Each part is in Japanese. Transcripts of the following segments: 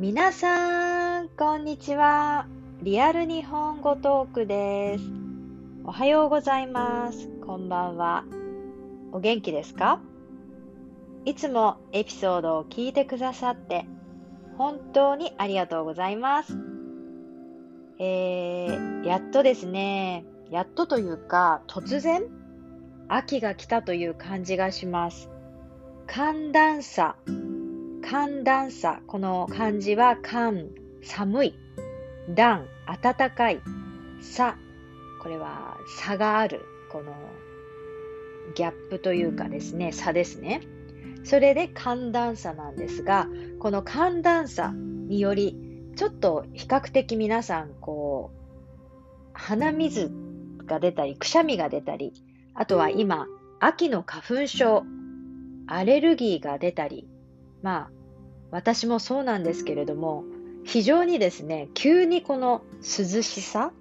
皆さん、こんにちは。リアル日本語トークです。おはようございます。こんばんは。お元気ですか？いつもエピソードを聞いてくださって本当にありがとうございます。えー、やっとですね、やっとというか突然秋が来たという感じがします。寒暖差。寒暖差。この漢字は寒、寒い。暖、暖かい。差。これは差がある。このギャップというかですね、差ですね。それで寒暖差なんですが、この寒暖差により、ちょっと比較的皆さん、こう、鼻水が出たり、くしゃみが出たり、あとは今、秋の花粉症、アレルギーが出たり、まあ、私もそうなんですけれども、非常にですね、急にこの涼しさ、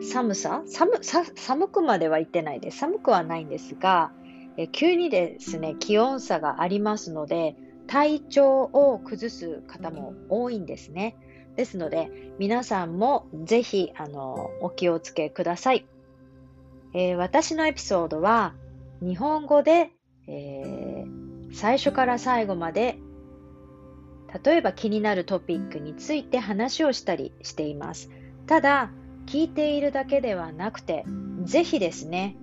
寒さ寒くまでは言ってないです。寒くはないんですが、え急にですね、気温差がありますので、体調を崩す方も多いんですね。ですので、皆さんもぜひ、あの、お気をつけください。えー私のエピソードは、日本語で、えー最初から最後まで、例えば気になるトピックについて話をしたりしています。ただ、聞いているだけではなくて、ぜひですね、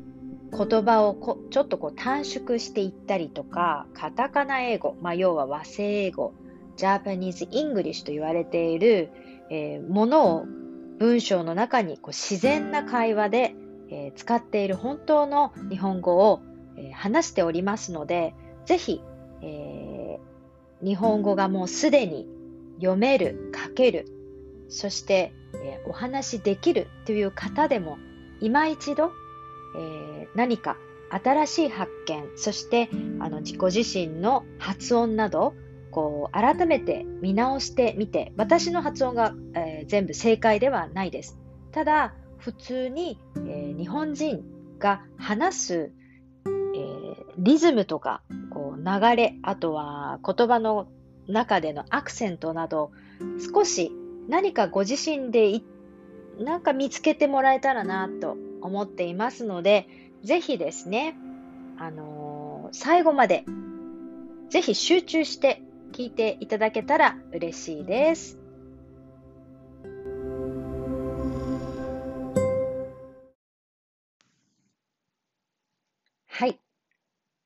言葉をこちょっとこう短縮していったりとか、カタカナ英語、まあ、要は和製英語、 Japanese English と言われている、えーものを文章の中にこう自然な会話で、えー使っている本当の日本語を、えー話しておりますので、ぜひ、えー日本語がもうすでに読める、書ける、そして、えお話しできるという方でも、今一度、えー何か新しい発見、そしてあの自己自身の発音など、こう改めて見直してみて、私の発音が、えー全部正解ではないです。ただ、普通に、えー日本人が話す、リズムとかこう流れ、あとは言葉の中でのアクセントなど、少し何かご自身でいなんか見つけてもらえたらなと思っていますので、ぜひですね、あのー最後までぜひ集中して聞いていただけたら嬉しいです。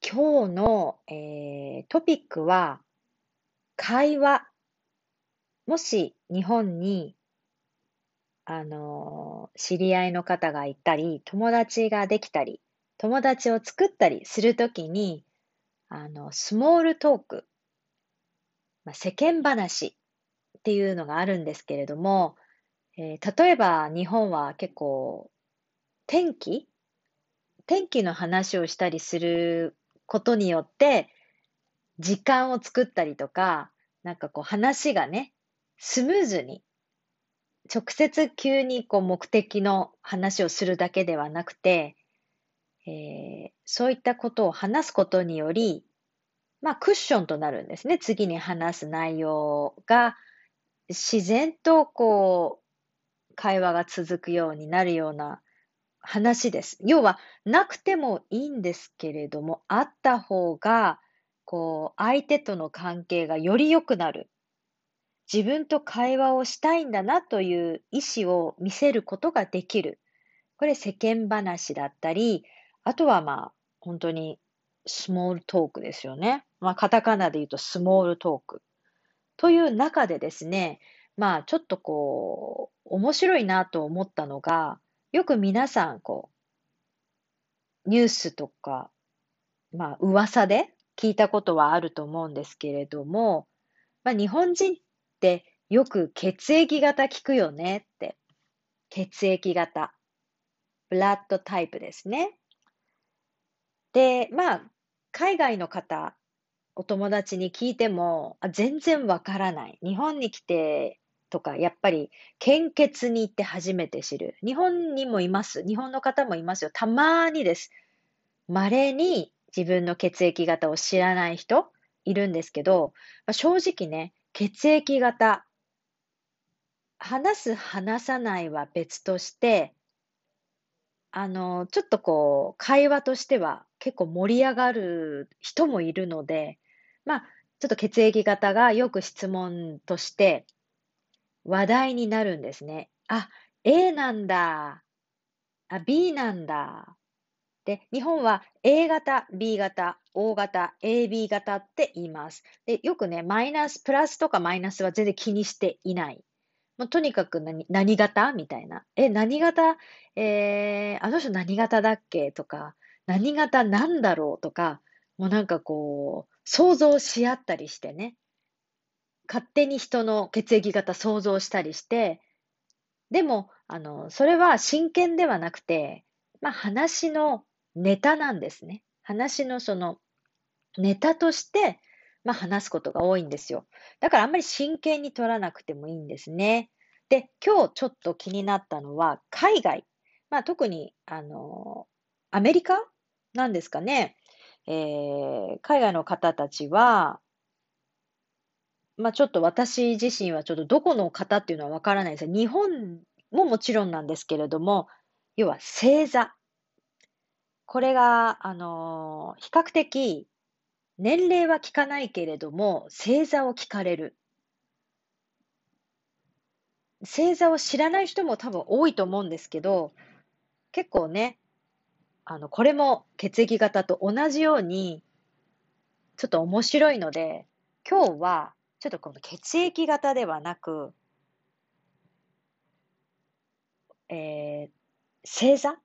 今日の、えートピックは、会話。もし日本に、あのー知り合いの方がいたり、友達ができたり、友達を作ったりするときに、あの、スモールトーク、まあ、世間話っていうのがあるんですけれども、えー例えば日本は結構天気？天気の話をしたりすることによって時間を作ったりとか、なんかこう話がね、スムーズに直接急にこう目的の話をするだけではなくて、えーそういったことを話すことにより、まあクッションとなるんですね。次に話す内容が自然とこう会話が続くようになるような話です。要はなくてもいいんですけれども、あった方がこう相手との関係がより良くなる。自分と会話をしたいんだなという意思を見せることができる。これ世間話だったり、あとはまあ本当にスモールトークですよね。まあカタカナで言うとスモールトーク。という中でですね、まあちょっとこう面白いなと思ったのが、よく皆さんこうニュースとか、まあ噂で聞いたことはあると思うんですけれども、まあ日本人ってよく血液型聞くよねって。血液型。ブラッドタイプですね。で、まあ、海外の方、お友達に聞いても、あ全然わからない。日本に来てとか、やっぱり献血に行って初めて知る。日本にもいます。日本の方もいますよ。たまにです。稀に自分の血液型を知らない人いるんですけど、まあ正直ね、血液型話す話さないは別として、あの、ちょっとこう、会話としては結構盛り上がる人もいるので、まあ、ちょっと血液型がよく質問として話題になるんですね。あ、A なんだ。あ、B なんだ。で、日本は A 型、B 型、O 型、AB 型って言います。で、よくね、マイナス、プラスとかマイナスは全然気にしていない。もうとにかく何、何型？みたいな。え、何型？えー、あの人何型だっけ？とか、何型なんだろう？とか、もうなんかこう、想像し合ったりしてね。勝手に人の血液型想像したりして、でも、あの、それは真剣ではなくて、まあ話のネタなんですね。話のそのネタとして、まあ、話すことが多いんですよ。だからあんまり真剣に取らなくてもいいんですね。で、今日ちょっと気になったのは、海外。まあ、特に、あの、アメリカなんですかね。えー、海外の方たちは、まあ、ちょっと私自身はちょっとどこの方っていうのはわからないです日本ももちろんなんですけれども、要は星座。これが、あの、比較的、年齢は聞かないけれども、星座を聞かれる。星座を知らない人も多分多いと思うんですけど、結構ね、あの、これも血液型と同じように、ちょっと面白いので、今日は、ちょっとこの血液型ではなく、えー、星座？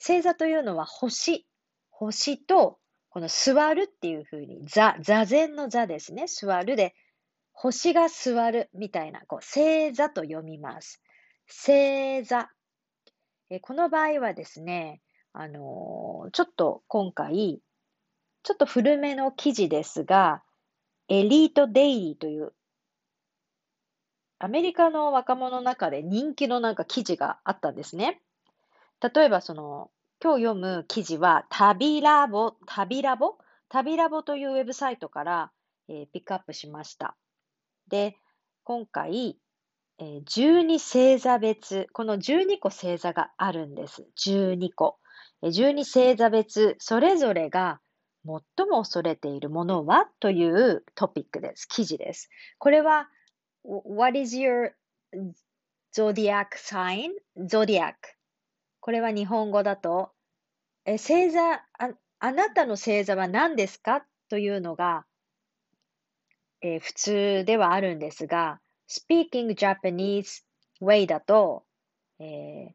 星座というのは星、星と、この座るっていうふうに、座、座禅の座ですね。座るで、星が座るみたいな、こう、星座と読みます。星座。えこの場合はですね、あのー、ちょっと今回、ちょっと古めの記事ですが、エリートデイリーという、アメリカの若者の中で人気のなんか記事があったんですね。例えばその、今日読む記事は、旅ラボ、旅ラボ？旅ラボというウェブサイトから、えー、ピックアップしました。で、今回、えー、12星座別、この12個星座があるんです。12個。12星座別、それぞれが最も恐れているものは？というトピックです。記事です。これは、What is your zodiac sign? zodiac これは日本語だと、え星座あ、あなたの星座は何ですか？というのが、えー、普通ではあるんですが、speaking Japanese way だと、えー、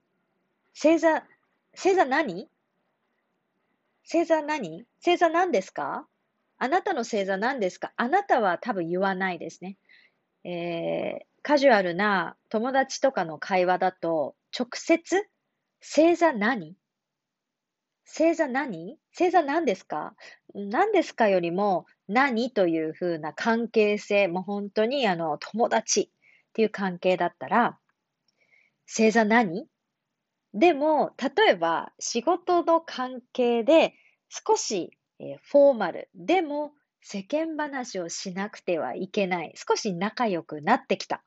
星座、星座何？星座何？星座何ですか？あなたの星座何ですか？あなたは多分言わないですね。えー、カジュアルな友達とかの会話だと、直接星座何？星座何？星座何ですか？何ですかよりも何というふうな関係性、もう本当にあの友達っていう関係だったら、星座何？でも、例えば仕事の関係で少し、え、フォーマル、でも世間話をしなくてはいけない、少し仲良くなってきた。っ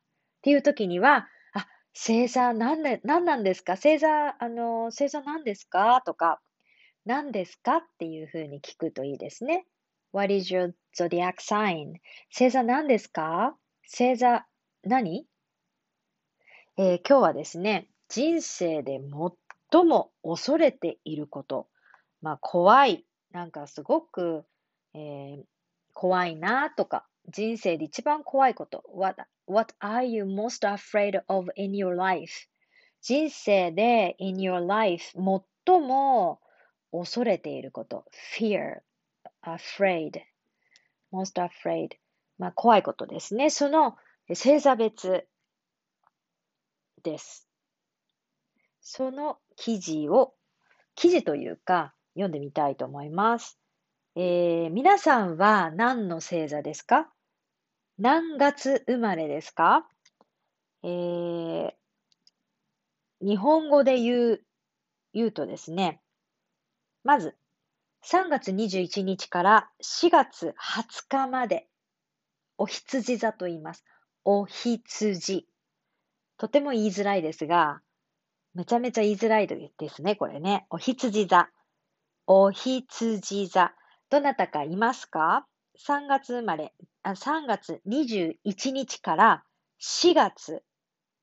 ていう時には、あ星座何で、何なんですか？星座、あの、星座何ですか？とか、何ですか？っていうふうに聞くといいですね。What is your zodiac sign? 星座何ですか？星座何、えー、今日はですね、人生で最も恐れていること。まあ、怖い。なんかすごく、えー、怖いなとか、人生で一番怖いこと。What, what are you most afraid of in your life? 人生で in your life 最も恐れていること。fear, afraid, most afraid. まあ怖いことですね。その星座別です。その記事を、記事というか読んでみたいと思います。えー、皆さんは何の星座ですか？何月生まれですか？えー、日本語で言う、言うとですね、まず、3月21日から4月20日まで、お羊座と言います。お羊。とても言いづらいですが、めちゃめちゃ言いづらいですね、これね。お羊座。お羊座。どなたかいますか ?3 月生まれ、あ3月21日から4月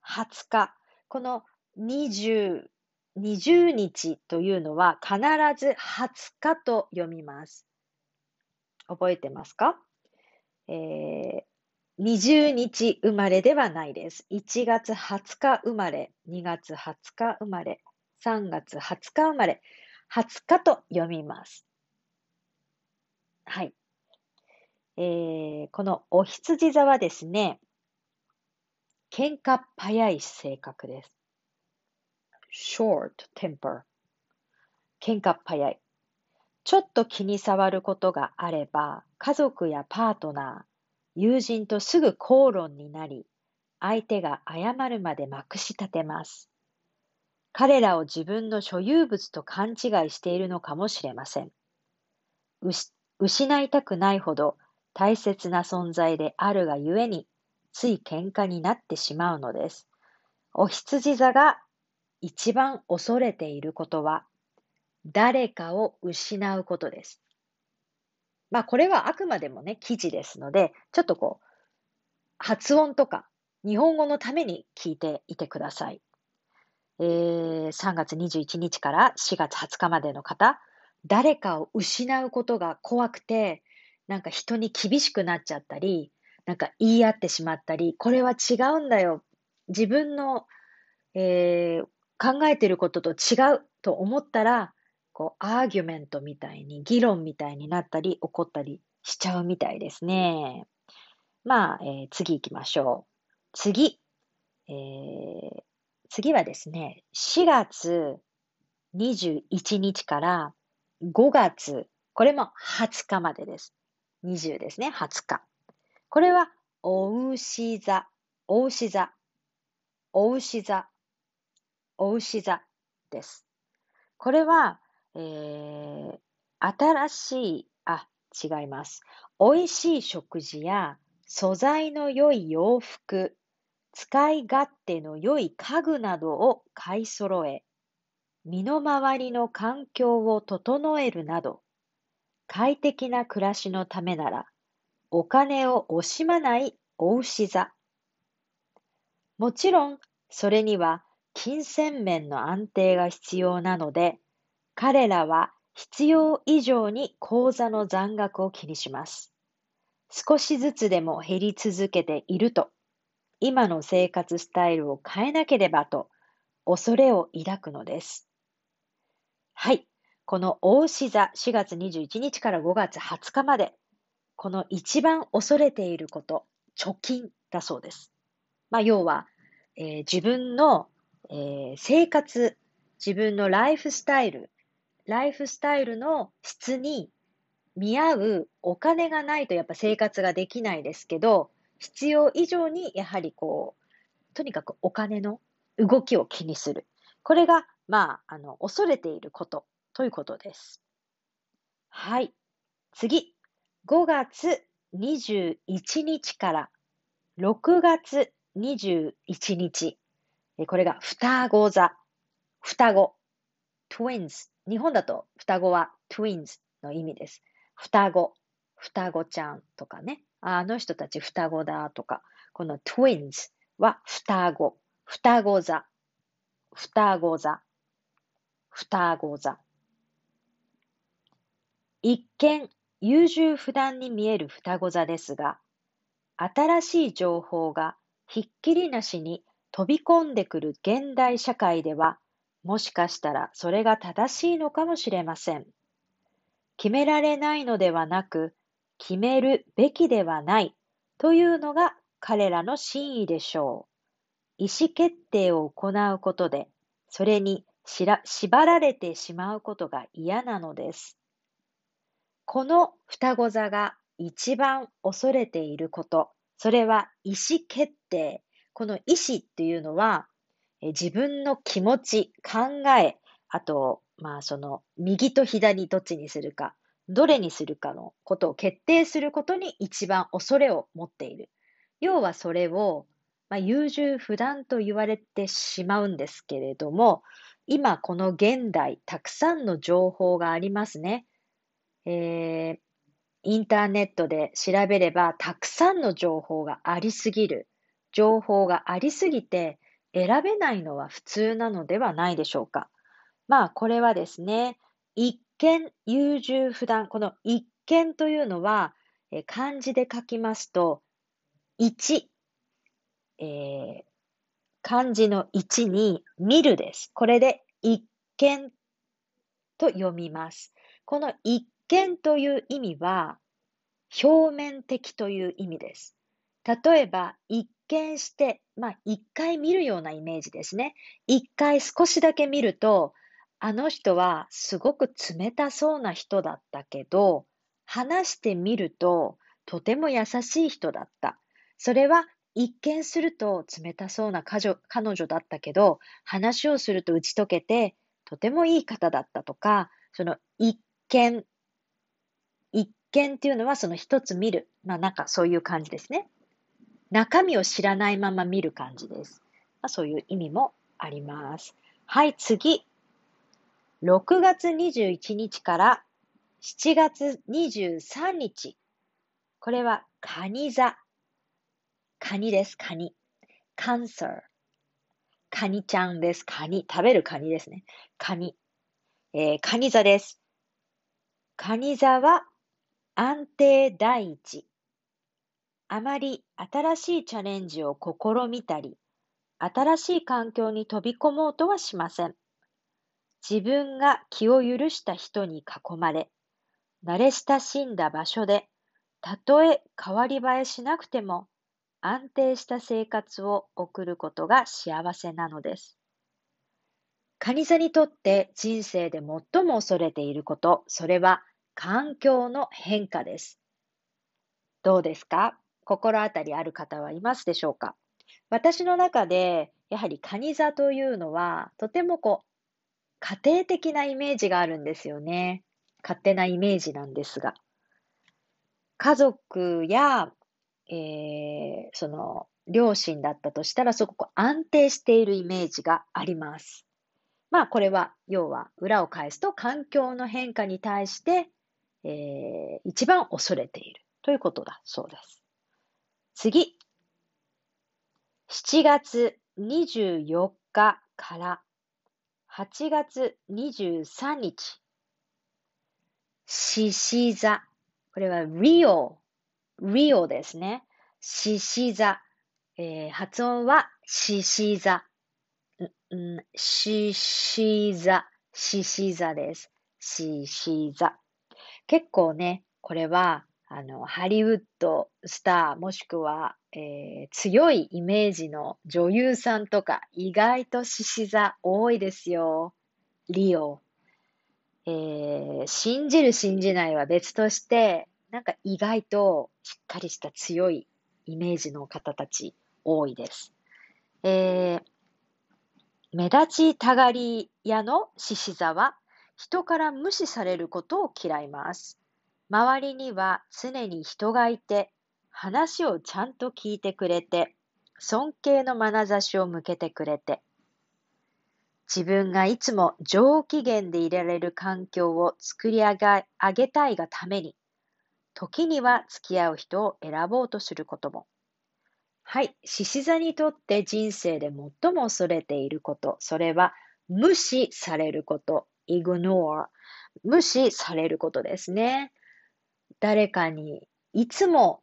20日。この20、20日というのは必ず20日と読みます。覚えてますか、えー、20日生まれではないです。1月20日生まれ、2月20日生まれ、3月20日生まれ、20日と読みます。はい。えー、このお羊座はですね、喧嘩っ早い性格です。short temper 喧嘩っ早い。ちょっと気に障ることがあれば、家族やパートナー、友人とすぐ口論になり、相手が謝るまでまくし立てます。彼らを自分の所有物と勘違いしているのかもしれません。失いたくないほど大切な存在であるがゆえに、つい喧嘩になってしまうのです。お羊座が一番恐れていることは、誰かを失うことです。まあこれはあくまでもね、記事ですので、ちょっとこう、発音とか日本語のために聞いていてください。えー、3月21日から4月20日までの方、誰かを失うことが怖くて、なんか人に厳しくなっちゃったり、なんか言い合ってしまったり、これは違うんだよ。自分の、えー、考えてることと違うと思ったら、こう、アーギュメントみたいに、議論みたいになったり、怒ったりしちゃうみたいですね。まあ、えー、次行きましょう。次。えー、次はですね、4月21日から5月、これも20日までです。20ですね、20日。これは、お牛座、お牛座、お牛座、お牛座です。これは、えー、新しい、あ、違います。美味しい食事や素材の良い洋服、使い勝手の良い家具などを買い揃え、身の回りの環境を整えるなど、快適な暮らしのためなら、お金を惜しまないお牛座。もちろん、それには金銭面の安定が必要なので、彼らは必要以上に口座の残額を気にします。少しずつでも減り続けていると、今の生活スタイルを変えなければと、恐れを抱くのです。はい。この大牛座4月21日から5月20日まで、この一番恐れていること、貯金だそうです。まあ、要は、えー、自分の、えー、生活、自分のライフスタイル、ライフスタイルの質に見合うお金がないとやっぱ生活ができないですけど、必要以上にやはりこう、とにかくお金の動きを気にする。これが、まあ、あの、恐れていることということです。はい。次。5月21日から6月21日。これが双子座。双子。twins。日本だと双子は twins の意味です。双子。双子ちゃんとかね。あの人たち双子だとか。この twins は双子。双子座。双子座。双子座。一見、優柔不断に見える双子座ですが、新しい情報がひっきりなしに飛び込んでくる現代社会では、もしかしたらそれが正しいのかもしれません。決められないのではなく、決めるべきではないというのが彼らの真意でしょう。意思決定を行うことで、それに縛られてしまうことが嫌なのです。この双子座が一番恐れていること、それは意思決定。この意思っていうのは、自分の気持ち、考え、あと、まあその右と左どっちにするか、どれにするかのことを決定することに一番恐れを持っている。要はそれを、まあ、優柔不断と言われてしまうんですけれども、今この現代、たくさんの情報がありますね。えー、インターネットで調べれば、たくさんの情報がありすぎる。情報がありすぎて、選べないのは普通なのではないでしょうか。まあ、これはですね、一見、優柔不断。この一見というのは、え漢字で書きますと、一、えー、漢字の一に見るです。これで一見と読みます。この一見という意味は、表面的という意味です。例えば、一見して、まあ、一回見るようなイメージですね。一回少しだけ見ると、あの人はすごく冷たそうな人だったけど、話してみると、とても優しい人だった。それは一見すると冷たそうな彼女だったけど、話をすると打ち解けて、とてもいい方だったとか、その一見、一見っていうのはその一つ見る。まあなんかそういう感じですね。中身を知らないまま見る感じです。まあ、そういう意味もあります。はい、次。6月21日から7月23日。これは、カニ座。カニです、カニ。カンサー。カニちゃんです。カニ。食べるカニですね。カニ。えー、カニ座です。カニ座は安定第一。あまり新しいチャレンジを試みたり、新しい環境に飛び込もうとはしません。自分が気を許した人に囲まれ、慣れ親しんだ場所で、たとえ変わり映えしなくても、安定した生活を送ることが幸せなのです。カニ座にとって人生で最も恐れていること、それは環境の変化です。どうですか？心当たりある方はいますでしょうか？私の中で、やはりカニ座というのは、とてもこう、家庭的なイメージがあるんですよね。勝手なイメージなんですが。家族や、えー、その、両親だったとしたら、すごく安定しているイメージがあります。まあ、これは、要は、裏を返すと、環境の変化に対して、えー、一番恐れているということだそうです。次。7月24日から8月23日。獅子座。これはリオ。リオですね。獅子座。えー、発音は獅子座。獅子座。獅子座です。獅子座。結構ね、これはあの、ハリウッドスター、もしくは、えー、強いイメージの女優さんとか、意外と獅子座多いですよ。リオ。えー、信じる信じないは別として、なんか意外としっかりした強いイメージの方たち多いです。えー、目立ちたがり屋の獅子座は人から無視されることを嫌います。周りには常に人がいて、話をちゃんと聞いてくれて、尊敬の眼差しを向けてくれて、自分がいつも上機嫌でいられる環境を作り上げたいがために、時には付き合う人を選ぼうとすることも。はい。獅子座にとって人生で最も恐れていること、それは無視されること、ignore。無視されることですね。誰かにいつも、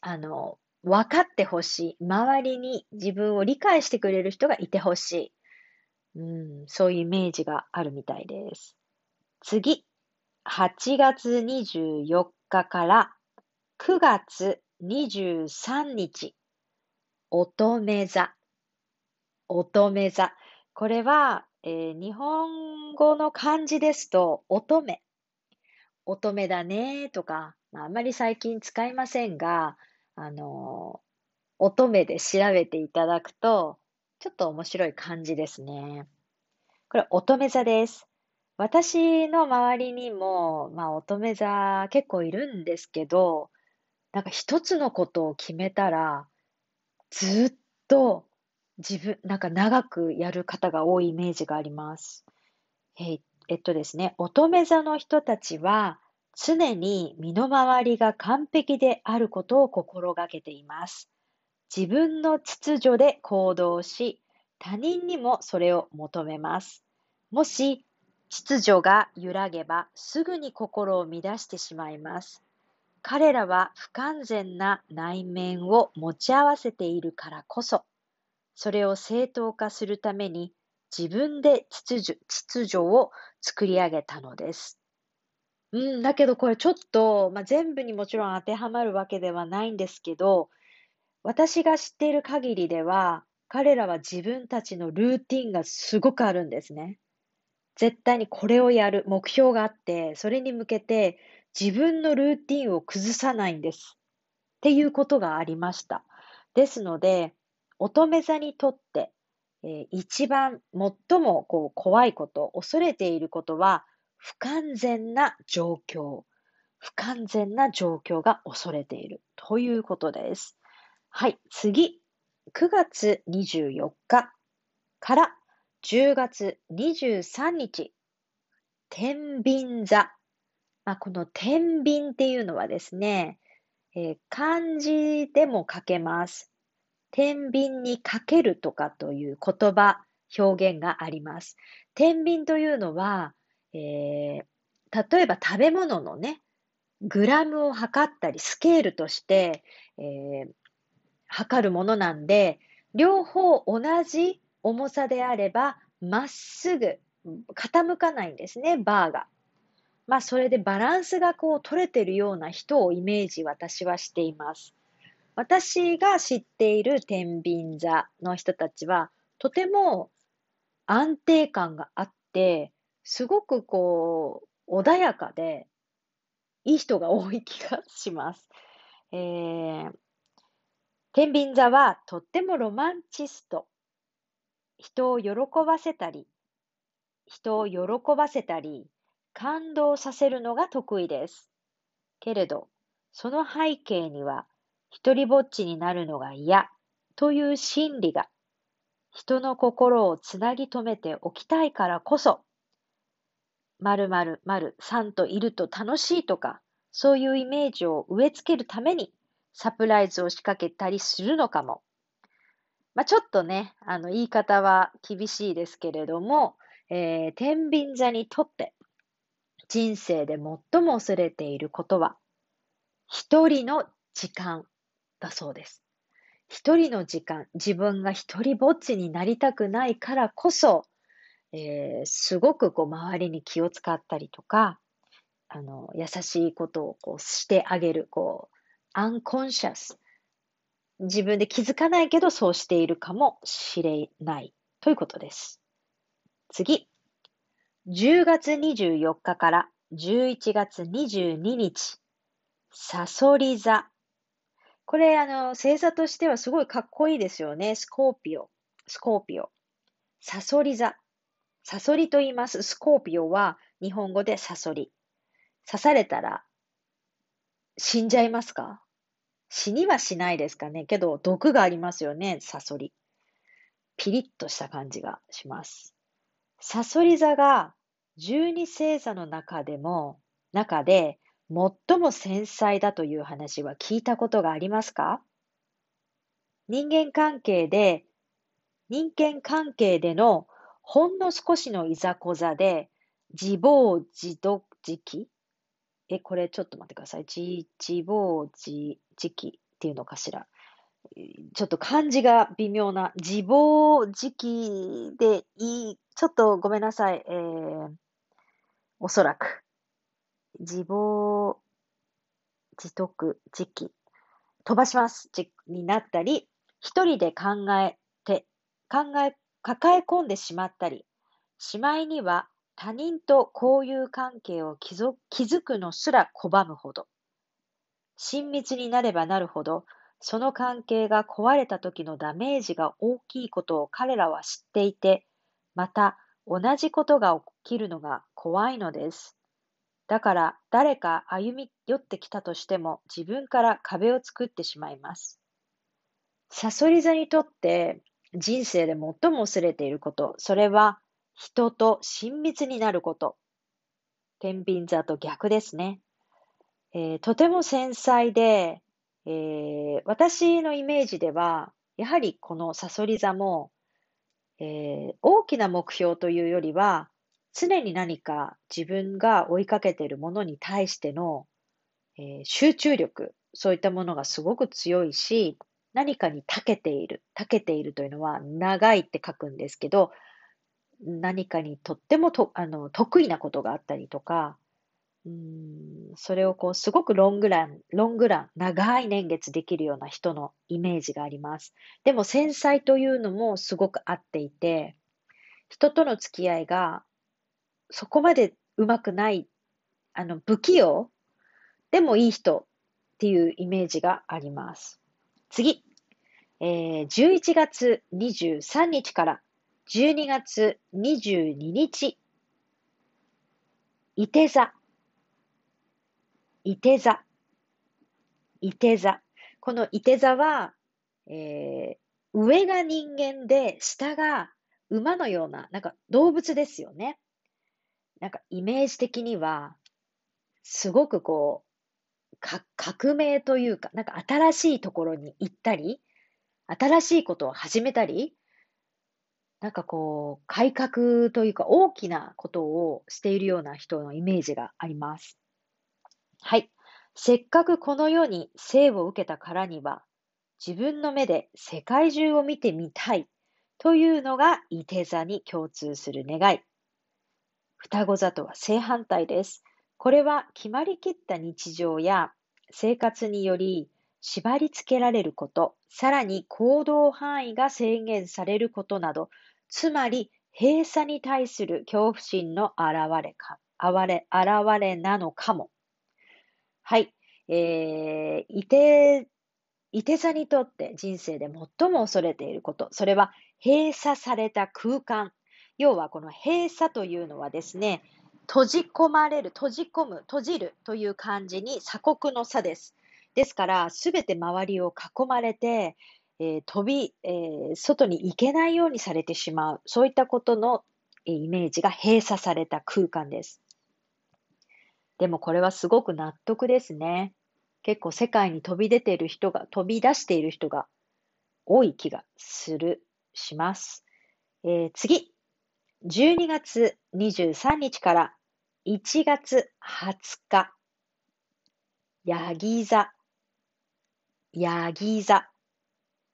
あの、分かってほしい。周りに自分を理解してくれる人がいてほしい。うん、そういうイメージがあるみたいです。次、8月24日から9月23日、乙女座。乙女座。これは、えー、日本語の漢字ですと、乙女。乙女だねとか、あ、まり最近使いませんが、あの、乙女で調べていただくと、ちょっと面白い感じですね。これ、乙女座です。私の周りにも、まあ、乙女座結構いるんですけど、なんか一つのことを決めたら、ずっと自分、なんか長くやる方が多いイメージがあります。え、えっとですね、乙女座の人たちは常に身の回りが完璧であることを心がけています。自分の秩序で行動し、他人にもそれを求めます。もし秩序が揺らげばすぐに心を乱してしまいます。彼らは不完全な内面を持ち合わせているからこそ、それを正当化するために自分で秩序秩序を作り上げたのです。うん、だけどこれちょっと、まあ、全部にもちろん当てはまるわけではないんですけど、私が知っている限りでは、彼らは自分たちのルーティンがすごくあるんですね。絶対にこれをやる目標があって、それに向けて自分のルーティンを崩さないんです。っていうことがありました。ですので、乙女座にとって、えー、一番最もこう怖いこと、恐れていることは、不完全な状況。不完全な状況が恐れているということです。はい、次。9月24日から10月23日、天秤座。まあ、この天秤っていうのはですね、えー、漢字でも書けます。天秤にかけるとかという言葉、表現があります。天秤というのは、えー、例えば食べ物のね、グラムを測ったり、スケールとして、えー、測るものなんで、両方同じ重さであれば、まっすぐ傾かないんですね、バーが。まあ、それでバランスがこう取れてるような人をイメージ私はしています。私が知っている天秤座の人たちは、とても安定感があって、すごくこう、穏やかで、いい人が多い気がします。えー、天秤座はとってもロマンチスト。人を喜ばせたり、人を喜ばせたり、感動させるのが得意です。けれど、その背景には、一りぼっちになるのが嫌という心理が、人の心をつなぎ止めておきたいからこそ、〇〇〇さんといると楽しいとか、そういうイメージを植え付けるために、サプライズを仕掛けたりするのかも。まあ、ちょっとね、あの、言い方は厳しいですけれども、えー、天秤座にとって人生で最も恐れていることは、一人の時間だそうです。一人の時間、自分が一人ぼっちになりたくないからこそ、えー、すごくこう周りに気を使ったりとか、あの、優しいことをこうしてあげる、こう、アンコンシャス。自分で気づかないけどそうしているかもしれないということです。次。10月24日から11月22日。サソリ座。これ、あの、星座としてはすごいかっこいいですよね。スコーピオ。スコーピオ。サソリ座。サソリと言います。スコーピオは日本語でサソリ。刺されたら死んじゃいますか？死にはしないですかね？けど、毒がありますよね、サソリ。ピリッとした感じがします。サソリ座が十二星座の中でも、中で最も繊細だという話は聞いたことがありますか？人間関係で、人間関係でのほんの少しのいざこざで自暴自得時期え、これちょっと待ってください。自、自暴自、時期っていうのかしら？ちょっと漢字が微妙な、自暴自棄でいい、ちょっとごめんなさい。えー、おそらく。自暴自得時期。飛ばします。じになったり、一人で考えて、考え、抱え込んでしまったり、しまいには他人と交友関係を築くのすら拒むほど。親密になればなるほど、その関係が壊れた時のダメージが大きいことを彼らは知っていて、また同じことが起きるのが怖いのです。だから誰か歩み寄ってきたとしても自分から壁を作ってしまいます。サソリ座にとって人生で最も恐れていること、それは人と親密になること。天秤座と逆ですね。えー、とても繊細で、えー、私のイメージでは、やはりこのサソリ座も、えー、大きな目標というよりは、常に何か自分が追いかけているものに対しての、えー、集中力、そういったものがすごく強いし、何かに長けている。長けているというのは長いって書くんですけど、何かにとってもとあの得意なことがあったりとか、うん、それをこうすごくロングラン、ロングラン、長い年月できるような人のイメージがあります。でも繊細というのもすごく合っていて、人との付き合いがそこまでうまくない、あの、不器用でもいい人っていうイメージがあります。次。えー、11月23日から12月22日。いて座。いて座。いて座。このいて座は、えー、上が人間で下が馬のような、なんか動物ですよね。なんかイメージ的には、すごくこう、革命というか、なんか新しいところに行ったり、新しいことを始めたり、なんかこう、改革というか大きなことをしているような人のイメージがあります。はい。せっかくこの世に生を受けたからには、自分の目で世界中を見てみたいというのが、いて座に共通する願い。双子座とは正反対です。これは決まりきった日常や生活により縛り付けられること、さらに行動範囲が制限されることなど、つまり閉鎖に対する恐怖心の現れか、現れ、現れなのかも。はい。えー、いて、いて座にとって人生で最も恐れていること、それは閉鎖された空間要はこの閉鎖というのはですね、閉じ込まれる、閉じ込む、閉じるという漢字に鎖国の差です。ですから、すべて周りを囲まれて、えー、飛び、えー、外に行けないようにされてしまう。そういったことのイメージが閉鎖された空間です。でもこれはすごく納得ですね。結構世界に飛び出ている人が、飛び出している人が多い気がする、します。えー、次。12月23日から1月20日、ヤギ座、ヤギ座、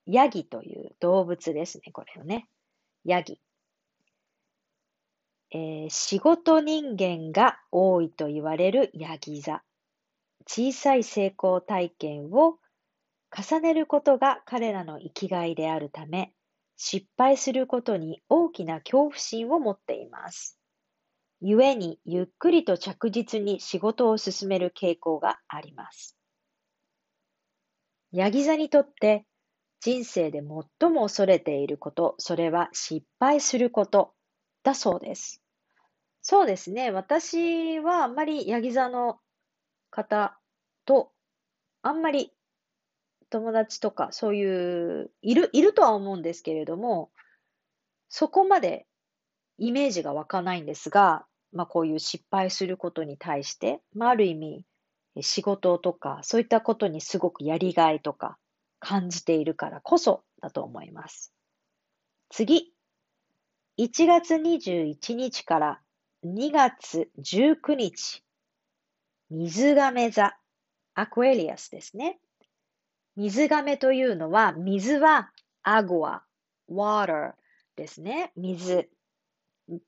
ヤギという動物ですね、これをね。ヤギ。えー、仕事人間が多いと言われるヤギ座。小さい成功体験を重ねることが彼らの生きがいであるため、失敗することに大きな恐怖心を持っています。故にゆっくりと着実に仕事を進める傾向があります。ヤギ座にとって人生で最も恐れていること、それは失敗することだそうです。そうですね。私はあんまりヤギ座の方とあんまり友達とか、そういう、いる、いるとは思うんですけれども、そこまでイメージが湧かないんですが、まあこういう失敗することに対して、まあある意味、仕事とか、そういったことにすごくやりがいとか感じているからこそだと思います。次。1月21日から2月19日。水亀座、アクエリアスですね。水亀というのは、水はアゴア、water ですね。水。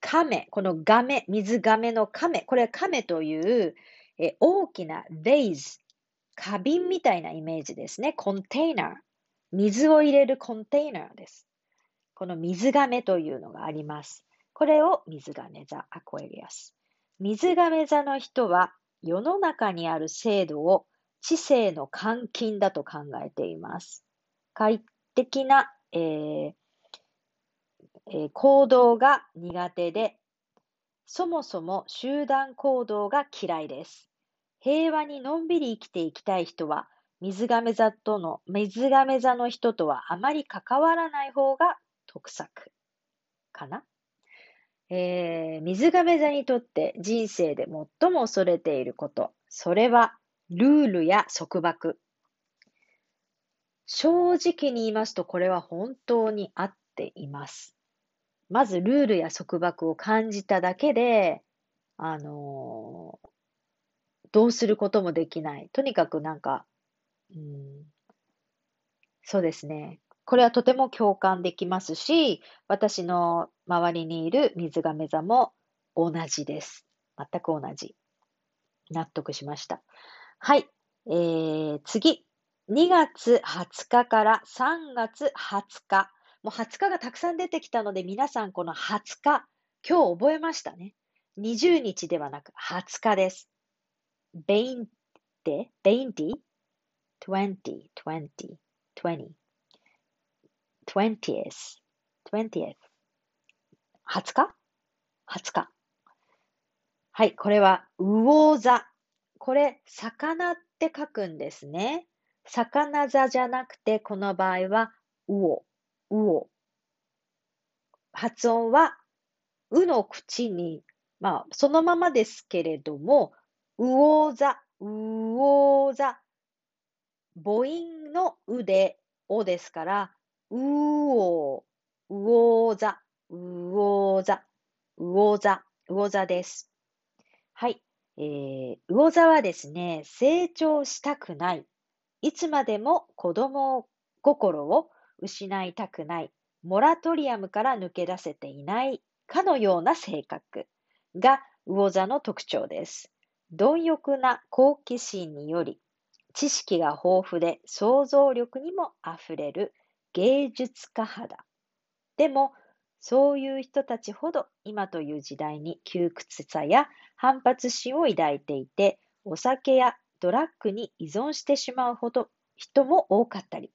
亀、この亀、水亀の亀、これは亀というえ大きな vase、花瓶みたいなイメージですね。コンテイナー。水を入れるコンテイナーです。この水亀というのがあります。これを水亀座アクエリアス。水亀座の人は世の中にある制度を知性の監禁だと考えています。快適な、えーえ、行動が苦手で、そもそも集団行動が嫌いです。平和にのんびり生きていきたい人は、水亀座との、水亀座の人とはあまり関わらない方が得策かな？えー、水亀座にとって人生で最も恐れていること、それはルールや束縛。正直に言いますと、これは本当に合っています。まず、ルールや束縛を感じただけで、あのー、どうすることもできない。とにかくなんか、うん、そうですね。これはとても共感できますし、私の周りにいる水亀座も同じです。全く同じ。納得しました。はい。えー、次。2月20日から3月20日。もう20日がたくさん出てきたので、皆さんこの20日、今日覚えましたね。20日ではなく20日です。20、20、20、20、20、20th、20th、20日 ?20 日。はい、これは、魚座。これ、魚って書くんですね。魚座じゃなくて、この場合は、魚、魚。発音は、うの口に、まあ、そのままですけれども、魚座、魚座。母音のうで、おですから、うお、うおざ、うおざ、うおざ、うおざです。はい。えー、うおざはですね、成長したくない。いつまでも子供心を失いたくない。モラトリアムから抜け出せていないかのような性格が魚座の特徴です。貪欲な好奇心により、知識が豊富で想像力にもあふれる芸術家肌。でも、そういう人たちほど今という時代に窮屈さや反発心を抱いていて、お酒やドラッグに依存してしまうほど人も多かったり、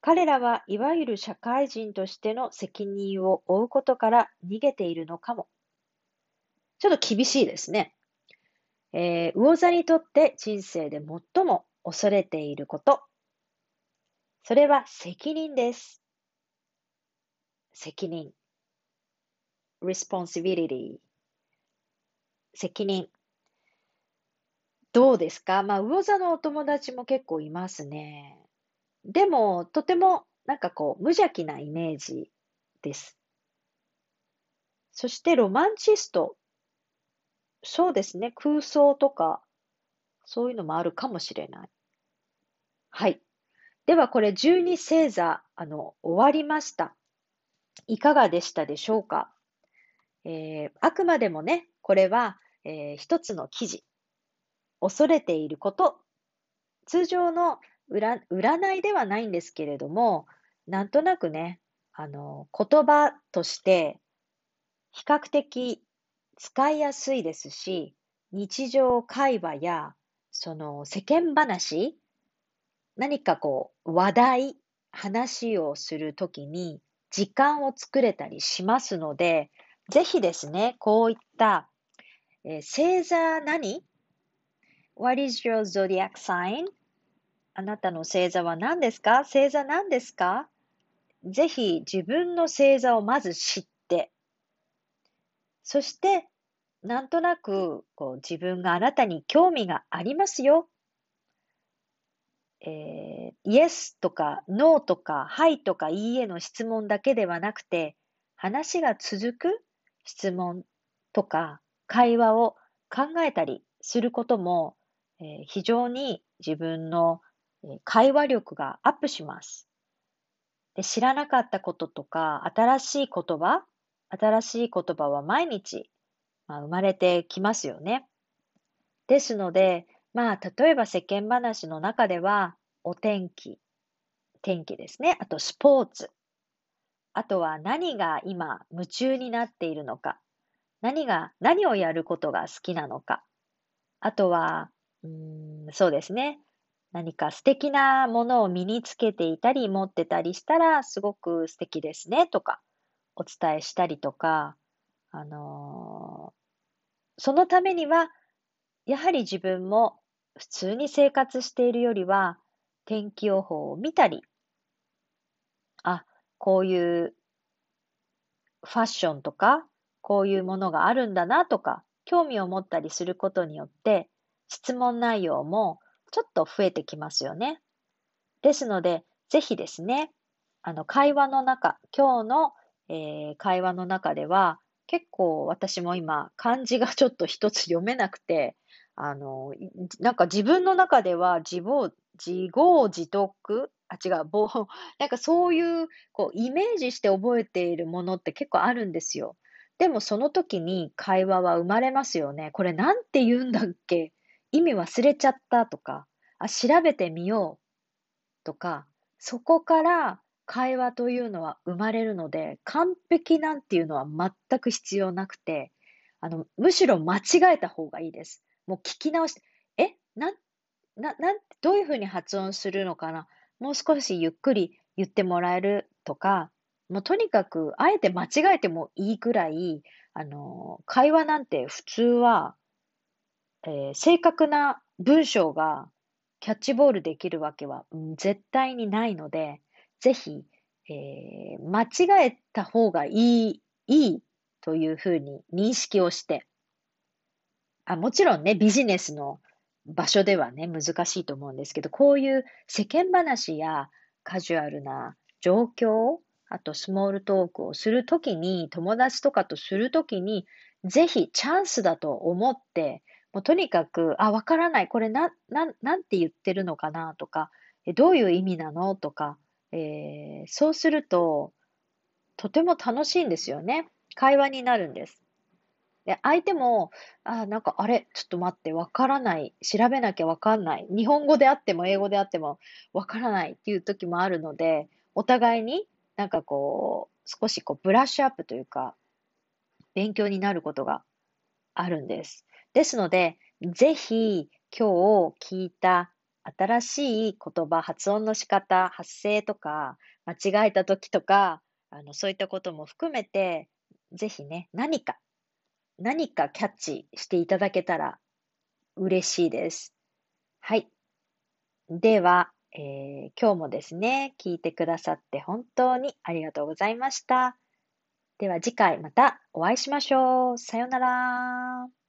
彼らはいわゆる社会人としての責任を負うことから逃げているのかも。ちょっと厳しいですね。えー、魚座にとって人生で最も恐れていること、それは責任です。責任。responsibility。責任。どうですか？まあ、魚座のお友達も結構いますね。でも、とても、なんかこう、無邪気なイメージです。そして、ロマンチスト。そうですね。空想とか、そういうのもあるかもしれない。はい。ではこれ12星座、あの、終わりました。いかがでしたでしょうか、えー、あくまでもね、これは、えー、一つの記事。恐れていること。通常の占いではないんですけれども、なんとなくね、あの、言葉として比較的使いやすいですし、日常会話やその世間話何かこう、話題、話をするときに時間を作れたりしますので、ぜひですね、こういった、えー、星座何 ?What is your zodiac sign? あなたの星座は何ですか？星座何ですか？ぜひ自分の星座をまず知って、そして、なんとなくこう自分があなたに興味がありますよ。えー、イエスとかノーとかはいとかいいえの質問だけではなくて、話が続く質問とか会話を考えたりすることも、えー、非常に自分の会話力がアップします。で知らなかったこととか、新しい言葉、新しい言葉は毎日、まあ、生まれてきますよね。ですので、まあ、例えば世間話の中では、お天気、天気ですね。あと、スポーツ。あとは何が今夢中になっているのか。何が、何をやることが好きなのか。あとは、うん、そうですね。何か素敵なものを身につけていたり持ってたりしたらすごく素敵ですねとかお伝えしたりとか、あのー、そのためにはやはり自分も普通に生活しているよりは、天気予報を見たり、あ、こういうファッションとか、こういうものがあるんだなとか、興味を持ったりすることによって、質問内容もちょっと増えてきますよね。ですので、ぜひですね、あの、会話の中、今日の、えー、会話の中では、結構私も今、漢字がちょっと一つ読めなくて、あの、なんか自分の中では自暴、自業自得あ、違う、ぼ なんかそういう、こう、イメージして覚えているものって結構あるんですよ。でもその時に会話は生まれますよね。これなんて言うんだっけ意味忘れちゃったとか、あ、調べてみようとか、そこから会話というのは生まれるので、完璧なんていうのは全く必要なくて、あの、むしろ間違えた方がいいです。もう聞き直して、えなん、な、なん、どういうふうに発音するのかな？もう少しゆっくり言ってもらえるとか、もうとにかく、あえて間違えてもいいくらい、あの、会話なんて普通は、えー、正確な文章がキャッチボールできるわけは、うん、絶対にないので、ぜひ、えー、間違えた方がいい、いいというふうに認識をして、あもちろんね、ビジネスの場所ではね、難しいと思うんですけど、こういう世間話やカジュアルな状況、あとスモールトークをするときに、友達とかとするときに、ぜひチャンスだと思って、もうとにかく、あ、わからない、これな、な、なんて言ってるのかなとか、どういう意味なのとか、えー、そうすると、とても楽しいんですよね。会話になるんです。で、相手も、あ、なんか、あれ、ちょっと待って、わからない。調べなきゃわかんない。日本語であっても英語であってもわからないっていう時もあるので、お互いになんかこう、少しこう、ブラッシュアップというか、勉強になることがあるんです。ですので、ぜひ今日聞いた新しい言葉、発音の仕方、発声とか、間違えた時とか、あのそういったことも含めて、ぜひね、何か何かキャッチしていただけたら嬉しいです。はい。では、えー、今日もですね、聞いてくださって本当にありがとうございました。では次回またお会いしましょう。さようなら。